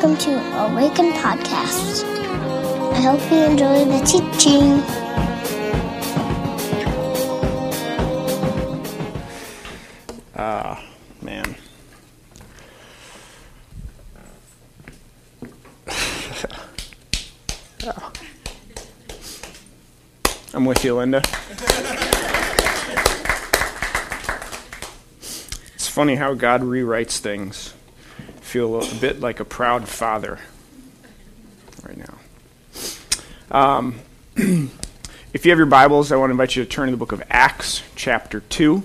welcome to Awaken Podcast. I hope you enjoy the teaching. Ah, man. Oh. I'm with you, Linda. It's funny how God rewrites things. Feel a bit like a proud father right now. Um, if you have your Bibles, I want to invite you to turn to the book of Acts, chapter 2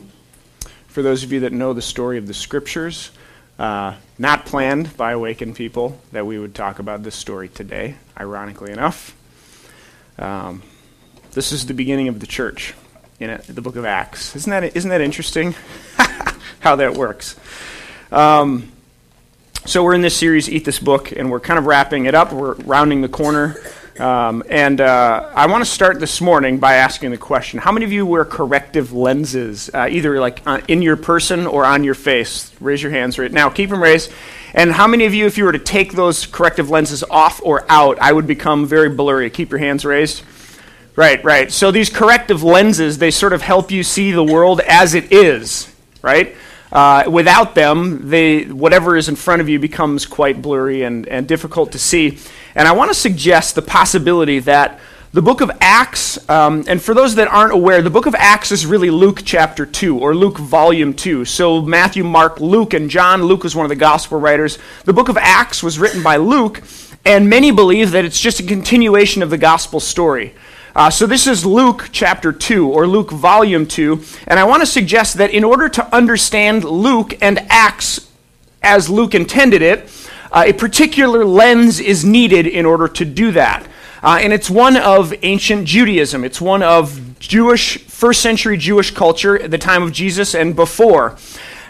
for those of you that know the story of the scriptures. Uh, not planned by Awakened people that we would talk about this story today, ironically enough. Um, this is the beginning of the church in it, the book of Acts. Isn't that, isn't that interesting how that works? Um, so, we're in this series, Eat This Book, and we're kind of wrapping it up. We're rounding the corner. Um, and uh, I want to start this morning by asking the question How many of you wear corrective lenses, uh, either like uh, in your person or on your face? Raise your hands right now. Keep them raised. And how many of you, if you were to take those corrective lenses off or out, I would become very blurry? Keep your hands raised. Right, right. So these corrective lenses, they sort of help you see the world as it is, right? Uh, without them, they, whatever is in front of you becomes quite blurry and, and difficult to see. And I want to suggest the possibility that the book of Acts, um, and for those that aren't aware, the book of Acts is really Luke chapter 2, or Luke volume 2. So Matthew, Mark, Luke, and John. Luke was one of the gospel writers. The book of Acts was written by Luke, and many believe that it's just a continuation of the gospel story. Uh, so this is Luke chapter 2, or Luke volume 2, and I want to suggest that in order to understand Luke and Acts as Luke intended it, uh, a particular lens is needed in order to do that. Uh, and it's one of ancient Judaism. It's one of Jewish, first century Jewish culture at the time of Jesus and before.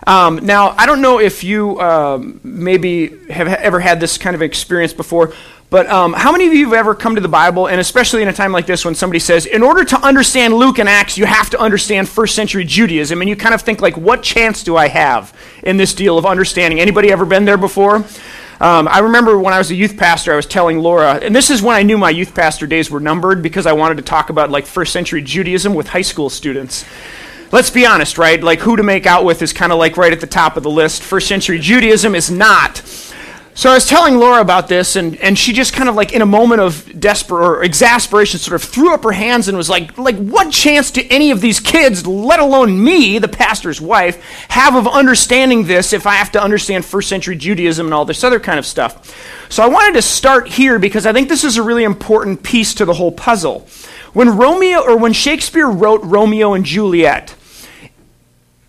Um, now, I don't know if you um, maybe have ever had this kind of experience before, but um, how many of you have ever come to the Bible, and especially in a time like this when somebody says, in order to understand Luke and Acts, you have to understand first century Judaism, and you kind of think like, what chance do I have in this deal of understanding? Anybody ever been there before? Um, I remember when I was a youth pastor, I was telling Laura, and this is when I knew my youth pastor days were numbered because I wanted to talk about like first century Judaism with high school students. Let's be honest, right? Like who to make out with is kind of like right at the top of the list. First century Judaism is not. So I was telling Laura about this, and, and she just kind of like in a moment of desperate or exasperation sort of threw up her hands and was like, like, what chance do any of these kids, let alone me, the pastor's wife, have of understanding this if I have to understand first century Judaism and all this other kind of stuff? So I wanted to start here because I think this is a really important piece to the whole puzzle. When Romeo or when Shakespeare wrote Romeo and Juliet,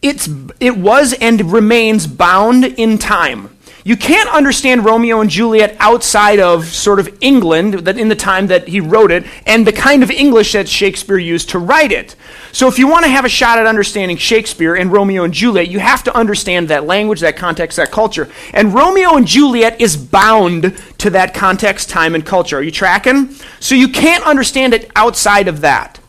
it's, it was and remains bound in time. You can't understand Romeo and Juliet outside of sort of England that in the time that he wrote it and the kind of English that Shakespeare used to write it. So if you want to have a shot at understanding Shakespeare and Romeo and Juliet, you have to understand that language, that context, that culture. And Romeo and Juliet is bound to that context, time, and culture. Are you tracking? So you can't understand it outside of that.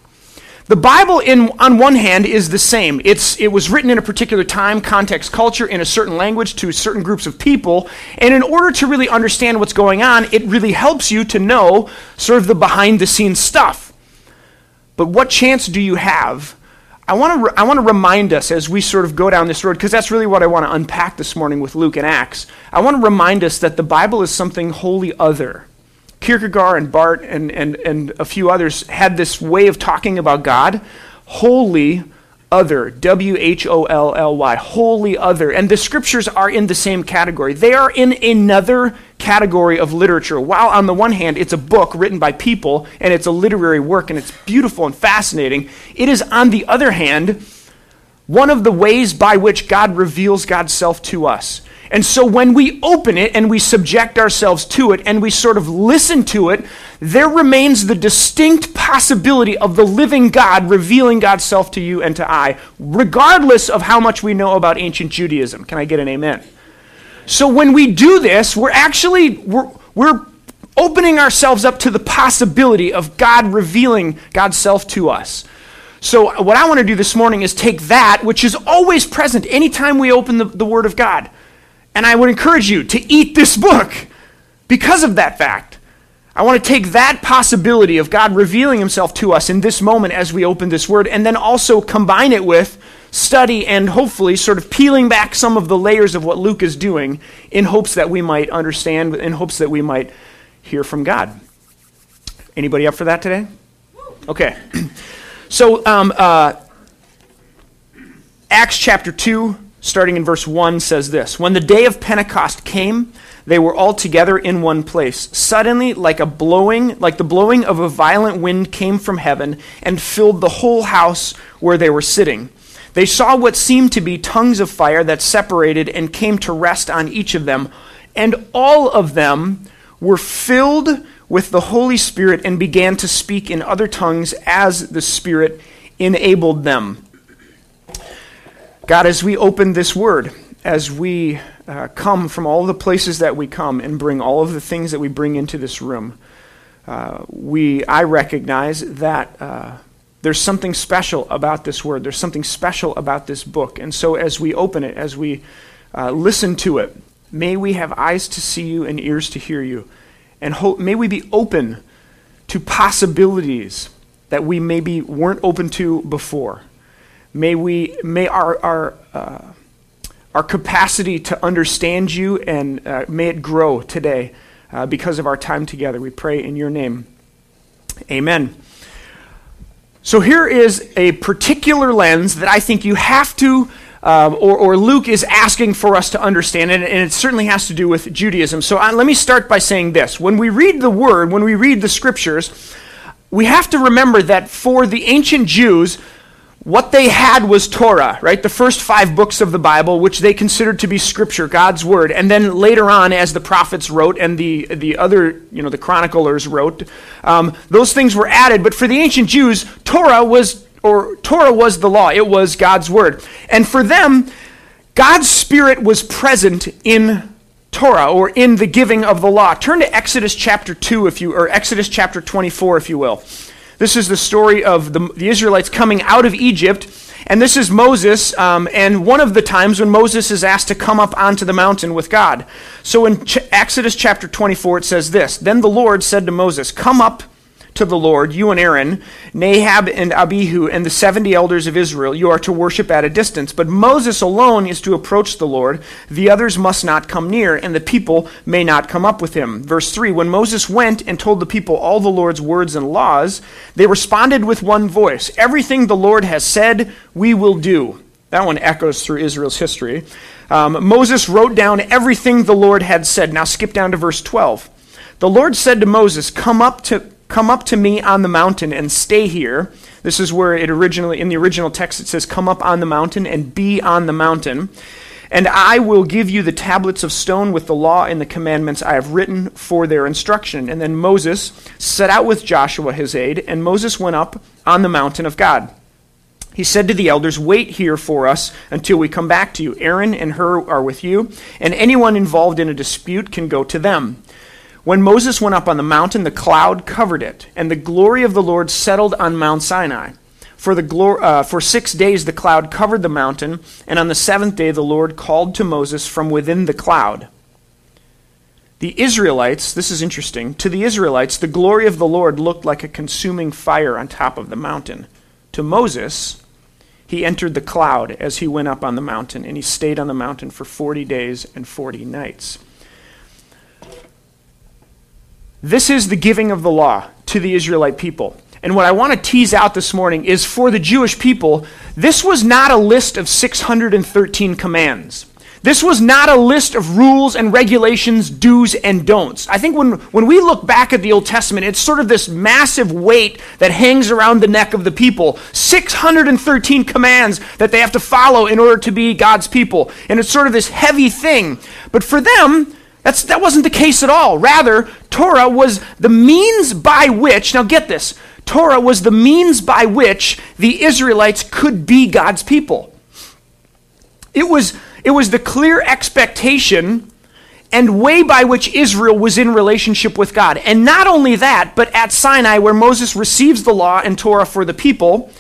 The Bible, in, on one hand, is the same. It's, it was written in a particular time, context, culture, in a certain language to certain groups of people. And in order to really understand what's going on, it really helps you to know sort of the behind the scenes stuff. But what chance do you have? I want to re- I want to remind us as we sort of go down this road because that's really what I want to unpack this morning with Luke and Acts. I want to remind us that the Bible is something wholly other. Kierkegaard and Barth and, and, and a few others had this way of talking about God, wholly other, W H O L L Y, wholly other. And the scriptures are in the same category. They are in another category of literature. While on the one hand, it's a book written by people and it's a literary work and it's beautiful and fascinating, it is on the other hand one of the ways by which God reveals God's self to us. And so when we open it and we subject ourselves to it and we sort of listen to it, there remains the distinct possibility of the living God revealing God's self to you and to I, regardless of how much we know about ancient Judaism. Can I get an amen? So when we do this, we're actually we're, we're opening ourselves up to the possibility of God revealing God's self to us. So what I want to do this morning is take that, which is always present anytime we open the, the Word of God. And I would encourage you to eat this book. because of that fact, I want to take that possibility of God revealing himself to us in this moment as we open this word, and then also combine it with study and hopefully sort of peeling back some of the layers of what Luke is doing in hopes that we might understand, in hopes that we might hear from God. Anybody up for that today? Okay. So, um, uh, Acts chapter 2, starting in verse 1, says this When the day of Pentecost came, they were all together in one place. Suddenly, like a blowing, like the blowing of a violent wind came from heaven and filled the whole house where they were sitting. They saw what seemed to be tongues of fire that separated and came to rest on each of them, and all of them were filled with the Holy Spirit and began to speak in other tongues as the Spirit enabled them. God, as we open this word, as we uh, come from all the places that we come and bring all of the things that we bring into this room, uh, we, I recognize that uh, there's something special about this word. There's something special about this book. And so as we open it, as we uh, listen to it, may we have eyes to see you and ears to hear you. And hope, may we be open to possibilities that we maybe weren't open to before. May, we, may our, our, uh, our capacity to understand you and uh, may it grow today uh, because of our time together. We pray in your name. Amen. So here is a particular lens that I think you have to um, or, or, Luke is asking for us to understand, and, and it certainly has to do with Judaism. So uh, let me start by saying this. When we read the Word, when we read the Scriptures, we have to remember that for the ancient Jews, what they had was Torah, right? The first five books of the Bible, which they considered to be Scripture, God's Word. And then later on, as the prophets wrote and the, the other, you know, the chroniclers wrote, um, those things were added. But for the ancient Jews, Torah was or Torah was the law, it was God's word. And for them, God's Spirit was present in Torah or in the giving of the law. Turn to Exodus chapter 2 if you or Exodus chapter 24 if you will. This is the story of the, the Israelites coming out of Egypt. And this is Moses, um, and one of the times when Moses is asked to come up onto the mountain with God. So in Ch- Exodus chapter 24, it says this Then the Lord said to Moses, Come up to the Lord, you and Aaron, Nadab and Abihu, and the 70 elders of Israel, you are to worship at a distance. But Moses alone is to approach the Lord. The others must not come near, and the people may not come up with him. Verse 3 When Moses went and told the people all the Lord's words and laws, they responded with one voice Everything the Lord has said, we will do. That one echoes through Israel's history. Um, Moses wrote down everything the Lord had said. Now skip down to verse 12. The Lord said to Moses, Come up to Come up to me on the mountain and stay here. This is where it originally, in the original text, it says, Come up on the mountain and be on the mountain. And I will give you the tablets of stone with the law and the commandments I have written for their instruction. And then Moses set out with Joshua his aide, and Moses went up on the mountain of God. He said to the elders, Wait here for us until we come back to you. Aaron and Hur are with you, and anyone involved in a dispute can go to them. When Moses went up on the mountain, the cloud covered it, and the glory of the Lord settled on Mount Sinai. For, the glor- uh, for six days the cloud covered the mountain, and on the seventh day the Lord called to Moses from within the cloud. The Israelites, this is interesting, to the Israelites, the glory of the Lord looked like a consuming fire on top of the mountain. To Moses, he entered the cloud as he went up on the mountain, and he stayed on the mountain for 40 days and 40 nights. This is the giving of the law to the Israelite people. And what I want to tease out this morning is for the Jewish people, this was not a list of 613 commands. This was not a list of rules and regulations, do's and don'ts. I think when, when we look back at the Old Testament, it's sort of this massive weight that hangs around the neck of the people. 613 commands that they have to follow in order to be God's people. And it's sort of this heavy thing. But for them, that's, that wasn't the case at all. Rather, Torah was the means by which, now get this, Torah was the means by which the Israelites could be God's people. It was, it was the clear expectation and way by which Israel was in relationship with God. And not only that, but at Sinai, where Moses receives the law and Torah for the people,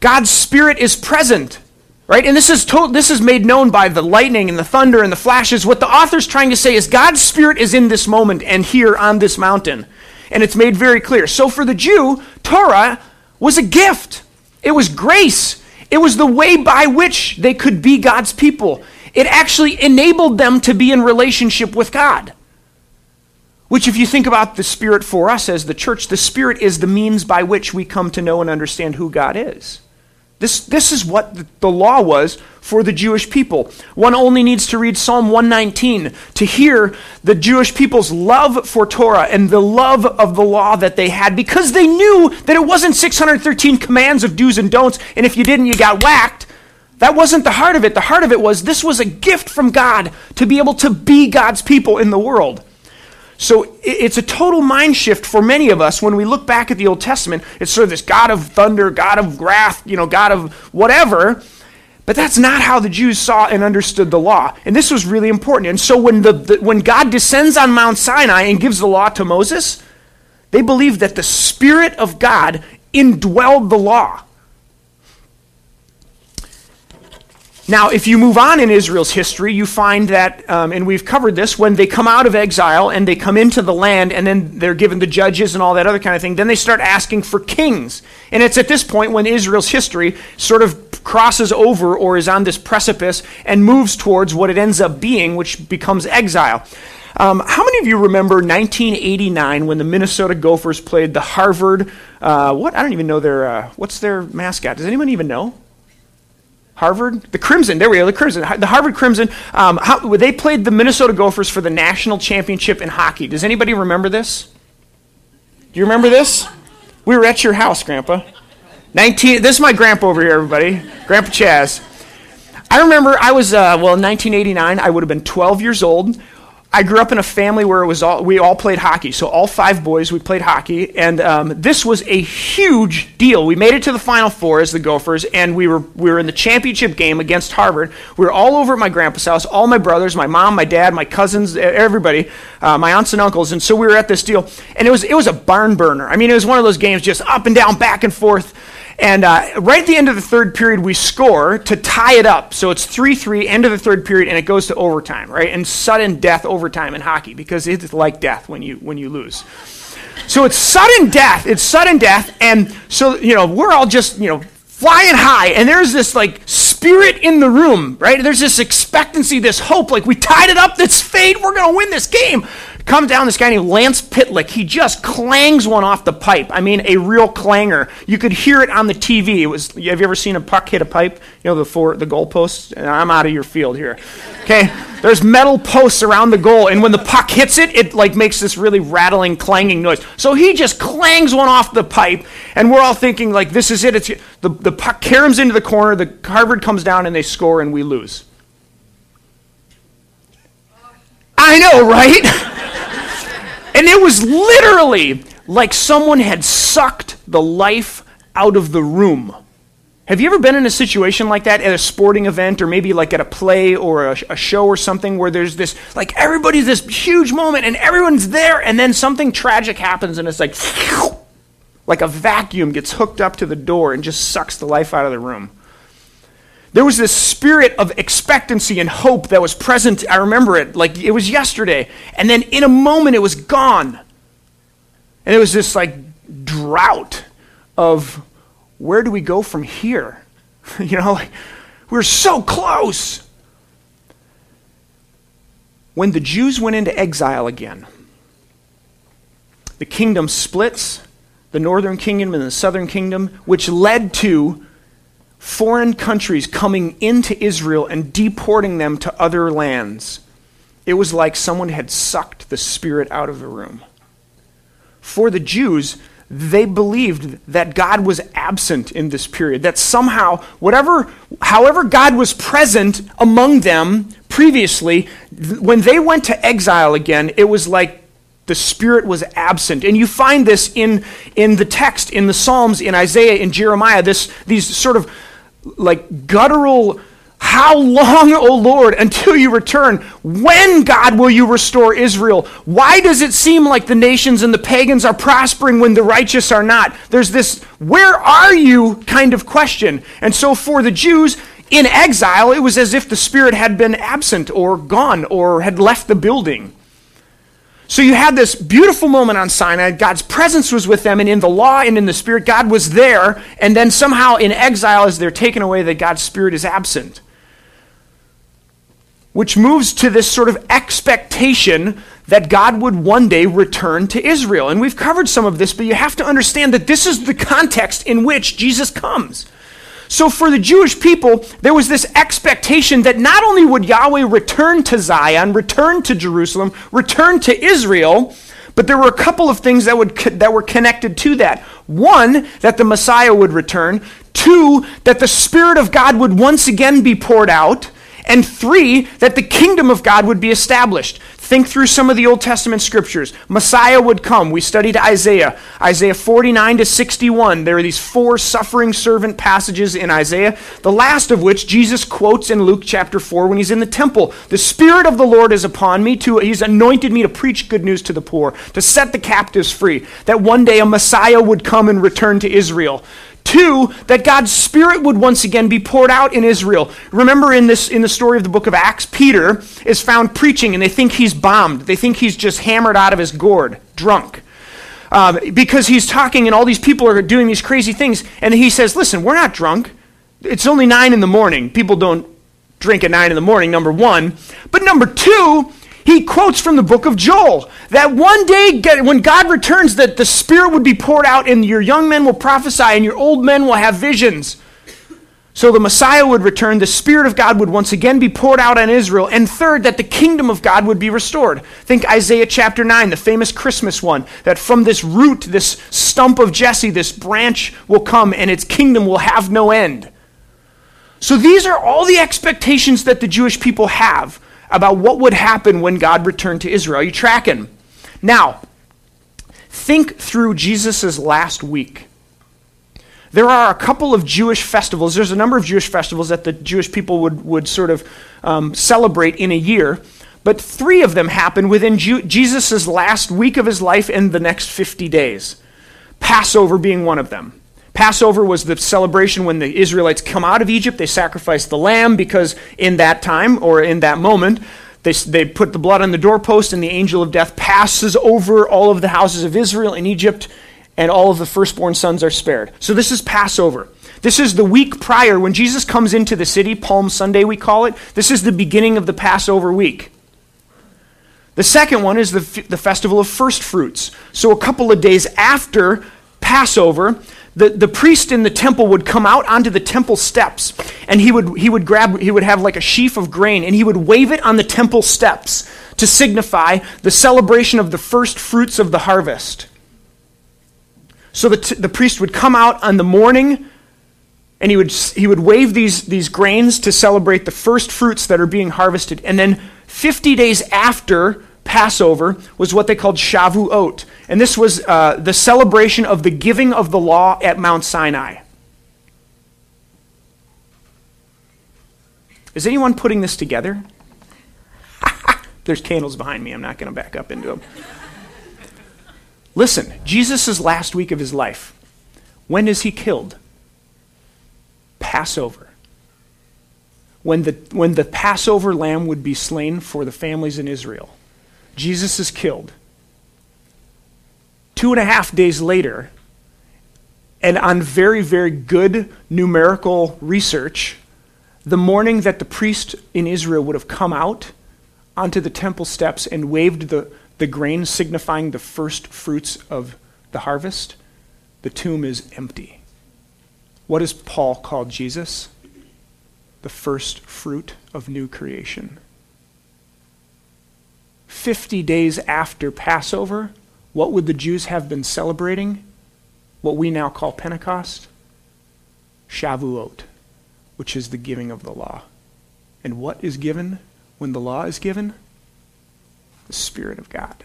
God's Spirit is present Right? And this is told, this is made known by the lightning and the thunder and the flashes. What the author's trying to say is God's spirit is in this moment and here on this mountain. And it's made very clear. So for the Jew, Torah was a gift. It was grace. It was the way by which they could be God's people. It actually enabled them to be in relationship with God. Which, if you think about the Spirit for us as the church, the Spirit is the means by which we come to know and understand who God is. This, this is what the law was for the Jewish people. One only needs to read Psalm 119 to hear the Jewish people's love for Torah and the love of the law that they had because they knew that it wasn't 613 commands of do's and don'ts, and if you didn't, you got whacked. That wasn't the heart of it. The heart of it was this was a gift from God to be able to be God's people in the world. So it's a total mind shift for many of us when we look back at the Old Testament. It's sort of this God of thunder, God of wrath, you know, God of whatever. But that's not how the Jews saw and understood the law. And this was really important. And so when, the, the, when God descends on Mount Sinai and gives the law to Moses, they believed that the Spirit of God indwelled the law. Now, if you move on in Israel's history, you find that, um, and we've covered this, when they come out of exile and they come into the land and then they're given the judges and all that other kind of thing, then they start asking for kings. And it's at this point when Israel's history sort of crosses over or is on this precipice and moves towards what it ends up being, which becomes exile. Um, how many of you remember 1989 when the Minnesota Gophers played the Harvard? Uh, what I don't even know their uh, what's their mascot. Does anyone even know? Harvard, the Crimson. There we go, the Crimson, the Harvard Crimson. Um, how, they played the Minnesota Gophers for the national championship in hockey. Does anybody remember this? Do you remember this? We were at your house, Grandpa. 19. This is my grandpa over here, everybody. Grandpa Chaz. I remember I was uh, well in 1989. I would have been 12 years old. I grew up in a family where it was all, we all played hockey. So all five boys, we played hockey, and um, this was a huge deal. We made it to the Final Four as the Gophers, and we were we were in the championship game against Harvard. We were all over at my grandpa's house, all my brothers, my mom, my dad, my cousins, everybody, uh, my aunts and uncles, and so we were at this deal, and it was it was a barn burner. I mean, it was one of those games just up and down, back and forth. And uh, right at the end of the third period, we score to tie it up. So it's 3 3, end of the third period, and it goes to overtime, right? And sudden death overtime in hockey because it's like death when you, when you lose. So it's sudden death. It's sudden death. And so, you know, we're all just, you know, flying high. And there's this, like, spirit in the room, right? There's this expectancy, this hope. Like, we tied it up. That's fate. We're going to win this game comes down this guy named Lance Pitlick. He just clangs one off the pipe. I mean, a real clanger. You could hear it on the TV. It was. Have you ever seen a puck hit a pipe? You know the four the goal posts. I'm out of your field here. Okay, there's metal posts around the goal, and when the puck hits it, it like makes this really rattling, clanging noise. So he just clangs one off the pipe, and we're all thinking like, this is it. It's the the puck caroms into the corner. The Harvard comes down, and they score, and we lose. I know, right? And it was literally like someone had sucked the life out of the room. Have you ever been in a situation like that at a sporting event or maybe like at a play or a, a, show or something where there's this, like everybody's this huge moment and everyone's there and then something tragic happens and it's like, like a vacuum gets hooked up to the door and just sucks the life out of the room? There was this spirit of expectancy and hope that was present. I remember it like it was yesterday. And then in a moment, it was gone. And it was this like drought of where do we go from here? you know, like we're so close. When the Jews went into exile again, the kingdom splits, the northern kingdom and the southern kingdom, which led to foreign countries coming into Israel and deporting them to other lands, it was like someone had sucked the spirit out of the room. For the Jews, they believed that God was absent in this period, that somehow, whatever, however God was present among them previously, when they went to exile again, it was like the Spirit was absent. And you find this in, in the text, in the Psalms, in Isaiah, in Jeremiah, this, these sort of like guttural, how long, O Lord, until you return? When, God, will you restore Israel? Why does it seem like the nations and the pagans are prospering when the righteous are not? There's this, where are you kind of question. And so for the Jews, in exile, it was as if the Spirit had been absent or gone or had left the building. So you had this beautiful moment on Sinai. God's presence was with them, and in the law and in the Spirit, God was there. And then somehow in exile, as they're taken away, that God's Spirit is absent. Which moves to this sort of expectation that God would one day return to Israel. And we've covered some of this, but you have to understand that this is the context in which Jesus comes. So for the Jewish people, there was this expectation that not only would Yahweh return to Zion, return to Jerusalem, return to Israel, but there were a couple of things that, would, that were connected to that. One, that the Messiah would return. Two, that the Spirit of God would once again be poured out. And three, that the kingdom of God would be established. Think through some of the Old Testament scriptures. Messiah would come. We studied Isaiah. Isaiah 49 to 61. There are these four suffering servant passages in Isaiah, the last of which Jesus quotes in Luke chapter 4 when he's in the temple. The Spirit of the Lord is upon me. To, he's anointed me to preach good news to the poor, to set the captives free, that one day a Messiah would come and return to Israel. Two, that God's Spirit would once again be poured out in Israel. Remember in, this, in the story of the book of Acts, Peter is found preaching and they think he's bombed. They think he's just hammered out of his gourd, drunk. Um, because he's talking and all these people are doing these crazy things. And he says, Listen, we're not drunk. It's only nine in the morning. People don't drink at nine in the morning, number one. But number two, he quotes from the book of Joel that one day when God returns that the spirit would be poured out and your young men will prophesy and your old men will have visions. So the Messiah would return, the Spirit of God would once again be poured out on Israel, and third, that the kingdom of God would be restored. Think Isaiah chapter 9, the famous Christmas one, that from this root, this stump of Jesse, this branch will come, and its kingdom will have no end. So these are all the expectations that the Jewish people have about what would happen when God returned to Israel. You tracking? Now, think through Jesus' last week. There are a couple of Jewish festivals. There's a number of Jewish festivals that the Jewish people would, would sort of um, celebrate in a year, but three of them happen within Ju- Jesus' last week of his life and the next 50 days. Passover being one of them. Passover was the celebration when the Israelites come out of Egypt. They sacrifice the lamb because in that time or in that moment, they, they put the blood on the doorpost and the angel of death passes over all of the houses of Israel in Egypt and all of the firstborn sons are spared. So this is Passover. This is the week prior when Jesus comes into the city, Palm Sunday we call it. This is the beginning of the Passover week. The second one is the, the festival of first fruits. So a couple of days after Passover, the, the priest in the temple would come out onto the temple steps and he would, he would grab, he would have like a sheaf of grain and he would wave it on the temple steps to signify the celebration of the first fruits of the harvest. So the, t- the priest would come out on the morning and he would, he would wave these, these grains to celebrate the first fruits that are being harvested. And then 50 days after Passover was what they called Shavuot. And this was uh, the celebration of the giving of the law at Mount Sinai. Is anyone putting this together? There's candles behind me. I'm not going to back up into them. Listen, Jesus' last week of his life, when is he killed? Passover. When the, when the Passover lamb would be slain for the families in Israel. Jesus is killed. Two and a half days later, and on very, very good numerical research, the morning that the priest in Israel would have come out onto the temple steps and waved the, the grain signifying the first fruits of the harvest, the tomb is empty. What does Paul call Jesus? The first fruit of new creation. 50 days after Passover, what would the Jews have been celebrating? What we now call Pentecost? Shavuot, which is the giving of the law. And what is given when the law is given? The Spirit of God.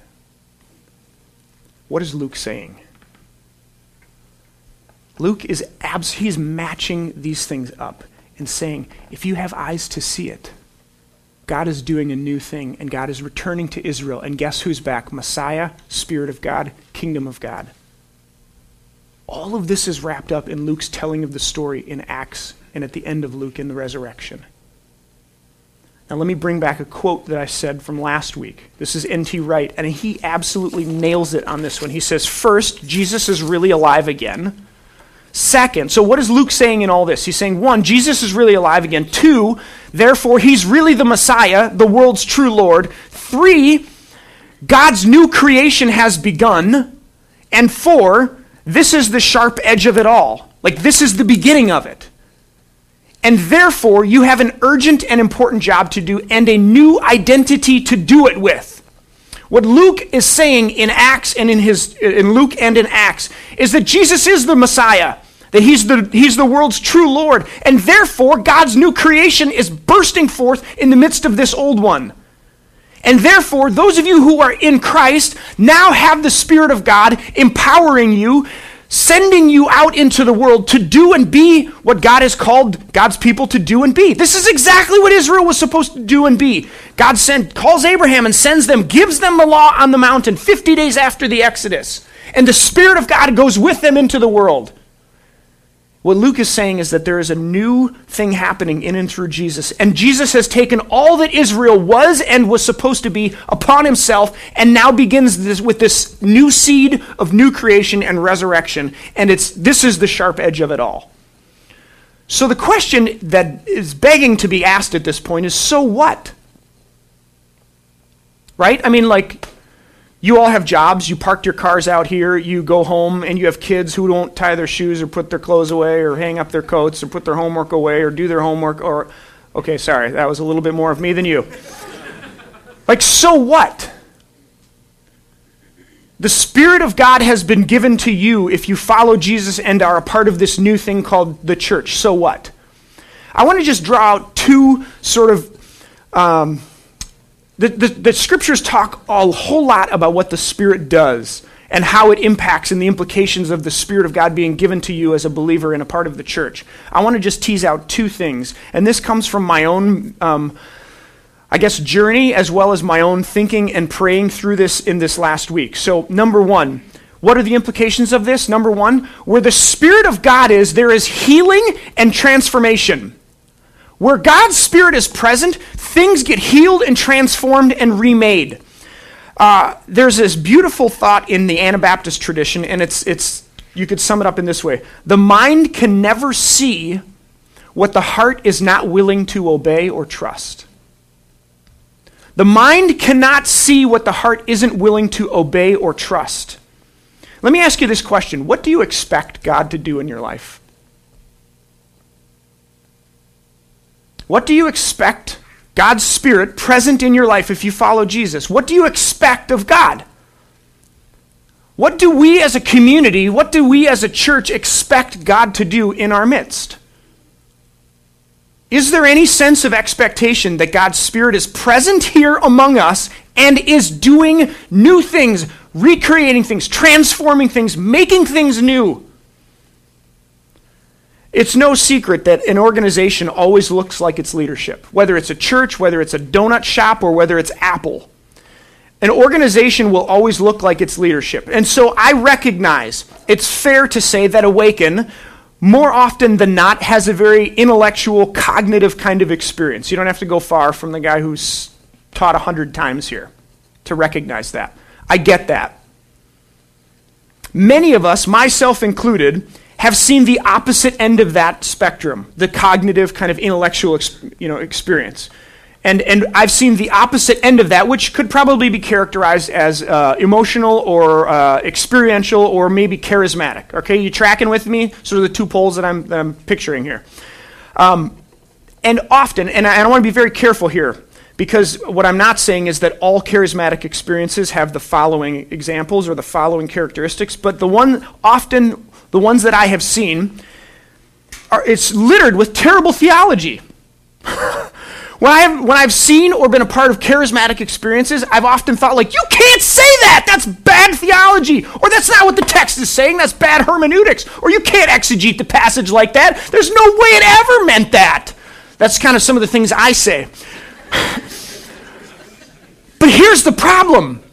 What is Luke saying? Luke is abs- he's matching these things up and saying, if you have eyes to see it, God is doing a new thing, and God is returning to Israel. And guess who's back? Messiah, Spirit of God, Kingdom of God. All of this is wrapped up in Luke's telling of the story in Acts and at the end of Luke in the resurrection. Now, let me bring back a quote that I said from last week. This is N.T. Wright, and he absolutely nails it on this one. He says, First, Jesus is really alive again. Second, so what is Luke saying in all this? He's saying, one, Jesus is really alive again. Two, therefore, he's really the Messiah, the world's true Lord. Three, God's new creation has begun. And four, this is the sharp edge of it all. Like, this is the beginning of it. And therefore, you have an urgent and important job to do and a new identity to do it with. What Luke is saying in Acts and in his in Luke and in Acts is that Jesus is the Messiah, that he's the he's the world's true Lord, and therefore God's new creation is bursting forth in the midst of this old one. And therefore, those of you who are in Christ now have the Spirit of God empowering you sending you out into the world to do and be what God has called God's people to do and be. This is exactly what Israel was supposed to do and be. God sent, calls Abraham and sends them, gives them the law on the mountain 50 days after the Exodus. And the Spirit of God goes with them into the world. What Luke is saying is that there is a new thing happening in and through Jesus. And Jesus has taken all that Israel was and was supposed to be upon himself and now begins this, with this new seed of new creation and resurrection. And it's, this is the sharp edge of it all. So the question that is begging to be asked at this point is so what? Right? I mean, like, you all have jobs. You parked your cars out here. You go home and you have kids who don't tie their shoes or put their clothes away or hang up their coats or put their homework away or do their homework or. Okay, sorry. That was a little bit more of me than you. like, so what? The Spirit of God has been given to you if you follow Jesus and are a part of this new thing called the church. So what? I want to just draw out two sort of um, the, the, the, scriptures talk a whole lot about what the Spirit does and how it impacts and the implications of the Spirit of God being given to you as a believer and a part of the church. I want to just tease out two things. And this comes from my own, um, I guess, journey as well as my own thinking and praying through this in this last week. So, number one, what are the implications of this? Number one, where the Spirit of God is, there is healing and transformation. Where God's Spirit is present, things get healed and transformed and remade. Uh, there's this beautiful thought in the Anabaptist tradition, and it's, it's, you could sum it up in this way The mind can never see what the heart is not willing to obey or trust. The mind cannot see what the heart isn't willing to obey or trust. Let me ask you this question What do you expect God to do in your life? What do you expect God's Spirit present in your life if you follow Jesus? What do you expect of God? What do we as a community, what do we as a church expect God to do in our midst? Is there any sense of expectation that God's Spirit is present here among us and is doing new things, recreating things, transforming things, making things new? It's no secret that an organization always looks like its leadership, whether it's a church, whether it's a donut shop, or whether it's Apple. An organization will always look like its leadership. And so I recognize it's fair to say that Awaken, more often than not, has a very intellectual, cognitive kind of experience. You don't have to go far from the guy who's taught a hundred times here to recognize that. I get that. Many of us, myself included, have seen the opposite end of that spectrum, the cognitive kind of intellectual you know, experience. And, and I've seen the opposite end of that, which could probably be characterized as uh, emotional or uh, experiential or maybe charismatic. Okay, you tracking with me? Sort of the two poles that I'm, that I'm picturing here. Um, and often, and I, and I want to be very careful here, because what I'm not saying is that all charismatic experiences have the following examples or the following characteristics, but the one often the ones that I have seen, are, it's littered with terrible theology. when, I have, when I've seen or been a part of charismatic experiences, I've often thought, like, you can't say that! That's bad theology! Or that's not what the text is saying, that's bad hermeneutics! Or you can't exegete the passage like that! There's no way it ever meant that! That's kind of some of the things I say. but here's the problem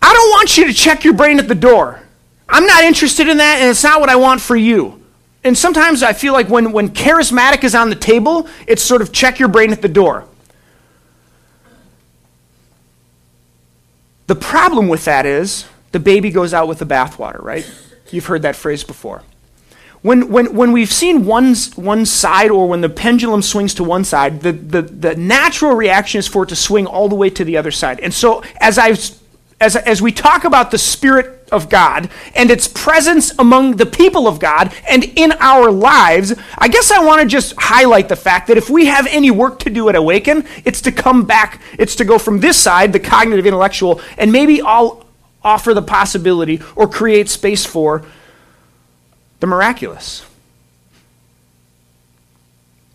I don't want you to check your brain at the door. I'm not interested in that, and it's not what I want for you. And sometimes I feel like when, when charismatic is on the table, it's sort of check your brain at the door. The problem with that is the baby goes out with the bathwater, right? You've heard that phrase before. When, when, when we've seen one, one side or when the pendulum swings to one side, the, the, the natural reaction is for it to swing all the way to the other side. And so, as, i as, as we talk about the Spirit of God and its presence among the people of God and in our lives, I guess I want to just highlight the fact that if we have any work to do at Awaken, it's to come back, it's to go from this side, the cognitive intellectual, and maybe I'll offer the possibility or create space for the miraculous.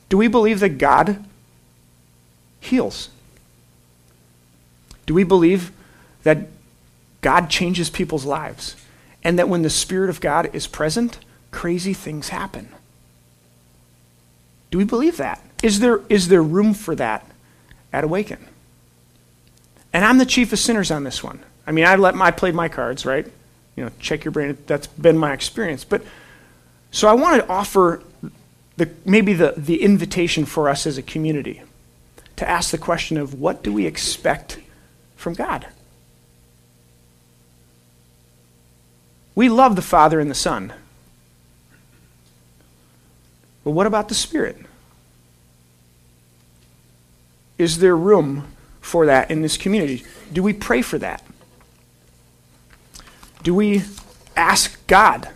Do we believe that God heals? Do we believe that God changes people's lives and that when the Spirit of God is present, crazy things happen? Do we believe that? Is there, is there room for that at Awaken? And I'm the chief of sinners on this one. I mean, I let my, I played my cards, right? You know, check your brain. That's been my experience. But so I want to offer the, maybe the, the invitation for us as a community to ask the question of what do we expect from God? We love the Father and the Son. But what about the Spirit? Is there room for that in this community? Do we pray for that? Do we ask God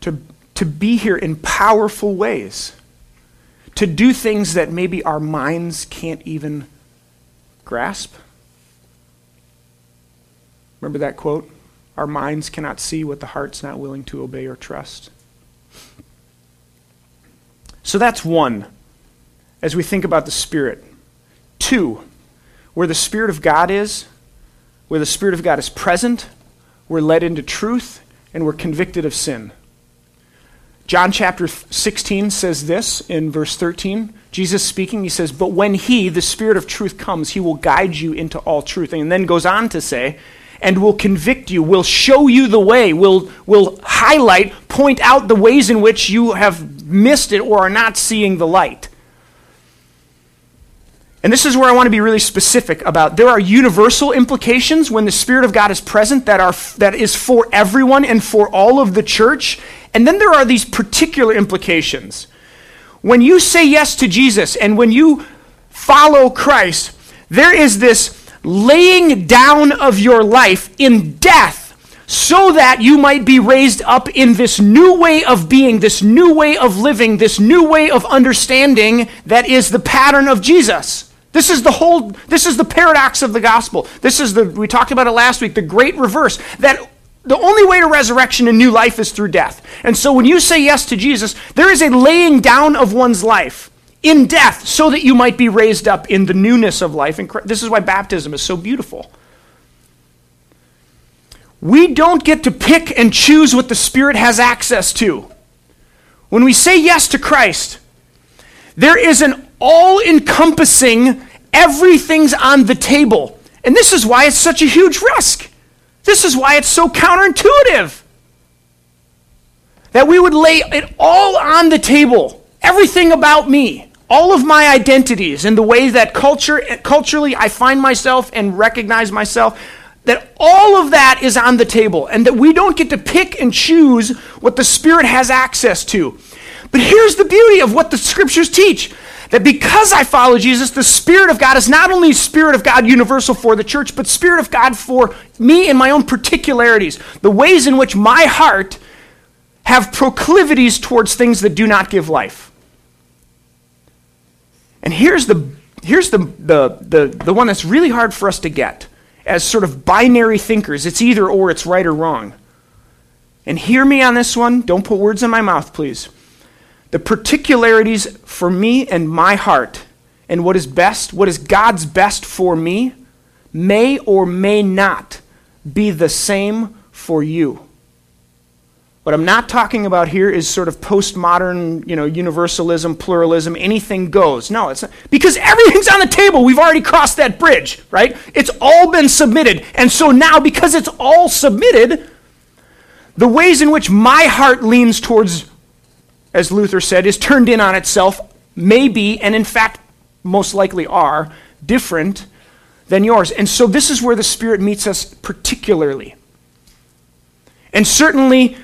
to, to be here in powerful ways? To do things that maybe our minds can't even grasp? Remember that quote? Our minds cannot see what the heart's not willing to obey or trust. So that's one, as we think about the Spirit. Two, where the Spirit of God is, where the Spirit of God is present, we're led into truth, and we're convicted of sin. John chapter 16 says this in verse 13. Jesus speaking, he says, But when he, the Spirit of truth, comes, he will guide you into all truth. And then goes on to say, and will convict you, will show you the way, will, will highlight, point out the ways in which you have missed it or are not seeing the light. And this is where I want to be really specific about. There are universal implications when the Spirit of God is present that, are, that is for everyone and for all of the church. And then there are these particular implications. When you say yes to Jesus and when you follow Christ, there is this laying down of your life in death so that you might be raised up in this new way of being, this new way of living, this new way of understanding that is the pattern of Jesus. This is the whole this is the paradox of the gospel. This is the we talked about it last week, the great reverse that the only way to resurrection and new life is through death. And so when you say yes to Jesus, there is a laying down of one's life in death so that you might be raised up in the newness of life. And this is why baptism is so beautiful. We don't get to pick and choose what the Spirit has access to. When we say yes to Christ, there is an all encompassing, everything's on the table. And this is why it's such a huge risk. This is why it's so counterintuitive. That we would lay it all on the table, everything about me, all of my identities, and the way that culture, culturally I find myself and recognize myself, that all of that is on the table, and that we don't get to pick and choose what the Spirit has access to. But here's the beauty of what the scriptures teach that because I follow Jesus, the Spirit of God is not only Spirit of God universal for the church, but Spirit of God for me and my own particularities, the ways in which my heart have proclivities towards things that do not give life. And here's the here's the, the, the, the one that's really hard for us to get as sort of binary thinkers. It's either or, it's right or wrong. And hear me on this one. Don't put words in my mouth, please the particularities for me and my heart and what is best, what is God's best for me, may or may not be the same for you. What I'm not talking about here is sort of postmodern, you know, universalism, pluralism, anything goes. No, it's not, because everything's on the table. We've already crossed that bridge, right? It's all been submitted. And so now because it's all submitted, the ways in which my heart leans towards, as Luther said, is turned in on itself, may be, and in fact, most likely are, different than yours. And so this is where the Spirit meets us particularly. And certainly,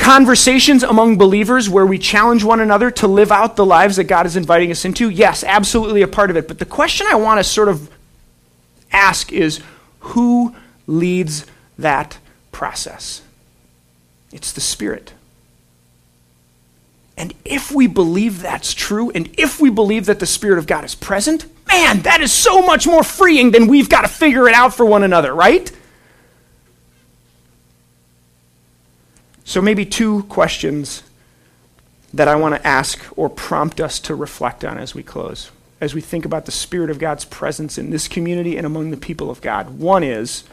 conversations among believers where we challenge one another to live out the lives that God is inviting us into, yes, absolutely a part of it. But the question I want to sort of ask is who leads that process? It's the Spirit. And if we believe that's true, and if we believe that the Spirit of God is present, man, that is so much more freeing than we've got to figure it out for one another, right? So, maybe two questions that I want to ask or prompt us to reflect on as we close, as we think about the Spirit of God's presence in this community and among the people of God. One is,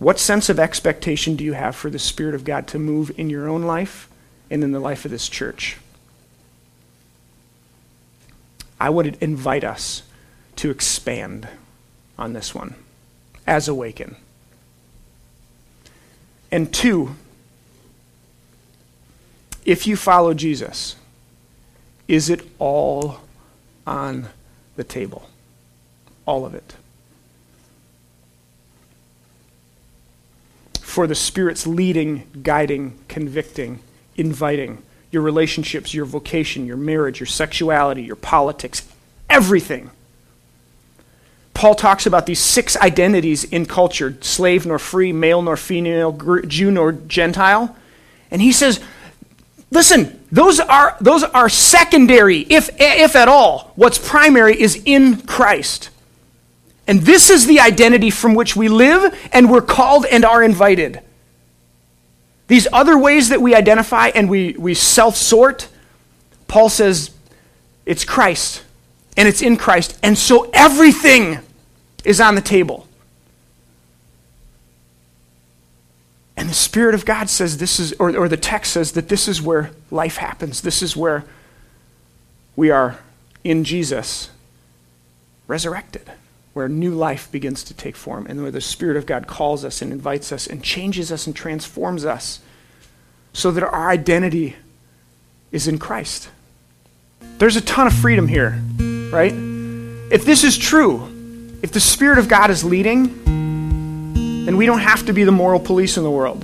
what sense of expectation do you have for the Spirit of God to move in your own life and in the life of this church? I would invite us to expand on this one as Awaken. And two, if you follow Jesus, is it all on the table? All of it. For the Spirit's leading, guiding, convicting, inviting your relationships, your vocation, your marriage, your sexuality, your politics, everything. Paul talks about these six identities in culture slave nor free, male nor female, Jew nor Gentile. And he says, Listen, those are, those are secondary, if, if at all. What's primary is in Christ. And this is the identity from which we live, and we're called and are invited. These other ways that we identify and we, we self sort, Paul says it's Christ, and it's in Christ. And so everything is on the table. And the Spirit of God says this is, or, or the text says that this is where life happens. This is where we are in Jesus resurrected, where new life begins to take form, and where the Spirit of God calls us and invites us and changes us and transforms us so that our identity is in Christ. There's a ton of freedom here, right? If this is true, if the Spirit of God is leading, then we don't have to be the moral police in the world.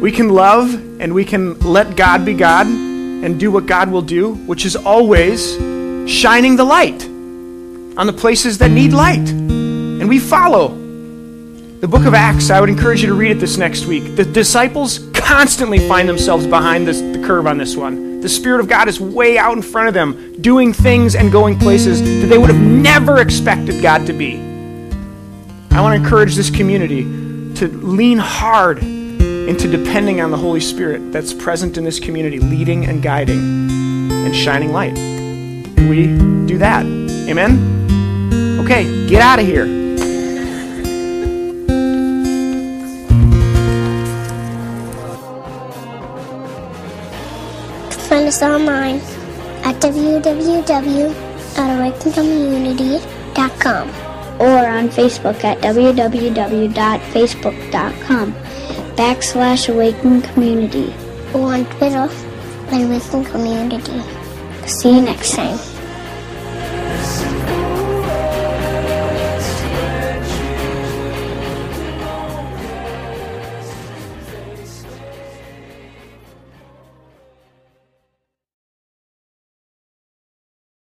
we can love and we can let God be God and do what God will do, which is always shining the light on the places that need light. And we follow. The book of Acts, I would encourage you to read it this next week. The disciples constantly find themselves behind this, the curve on this one. The Spirit of God is way out in front of them, doing things and going places that they would have never expected God to be. I want to encourage this community to lean hard into depending on the Holy Spirit that's present in this community, leading and guiding and shining light. We do that. Amen? Okay, get out of here. Find us online at www.awakencommunity.com or on Facebook at www.facebook.com backslash awaken community or on Twitter at awaken community. See you next time.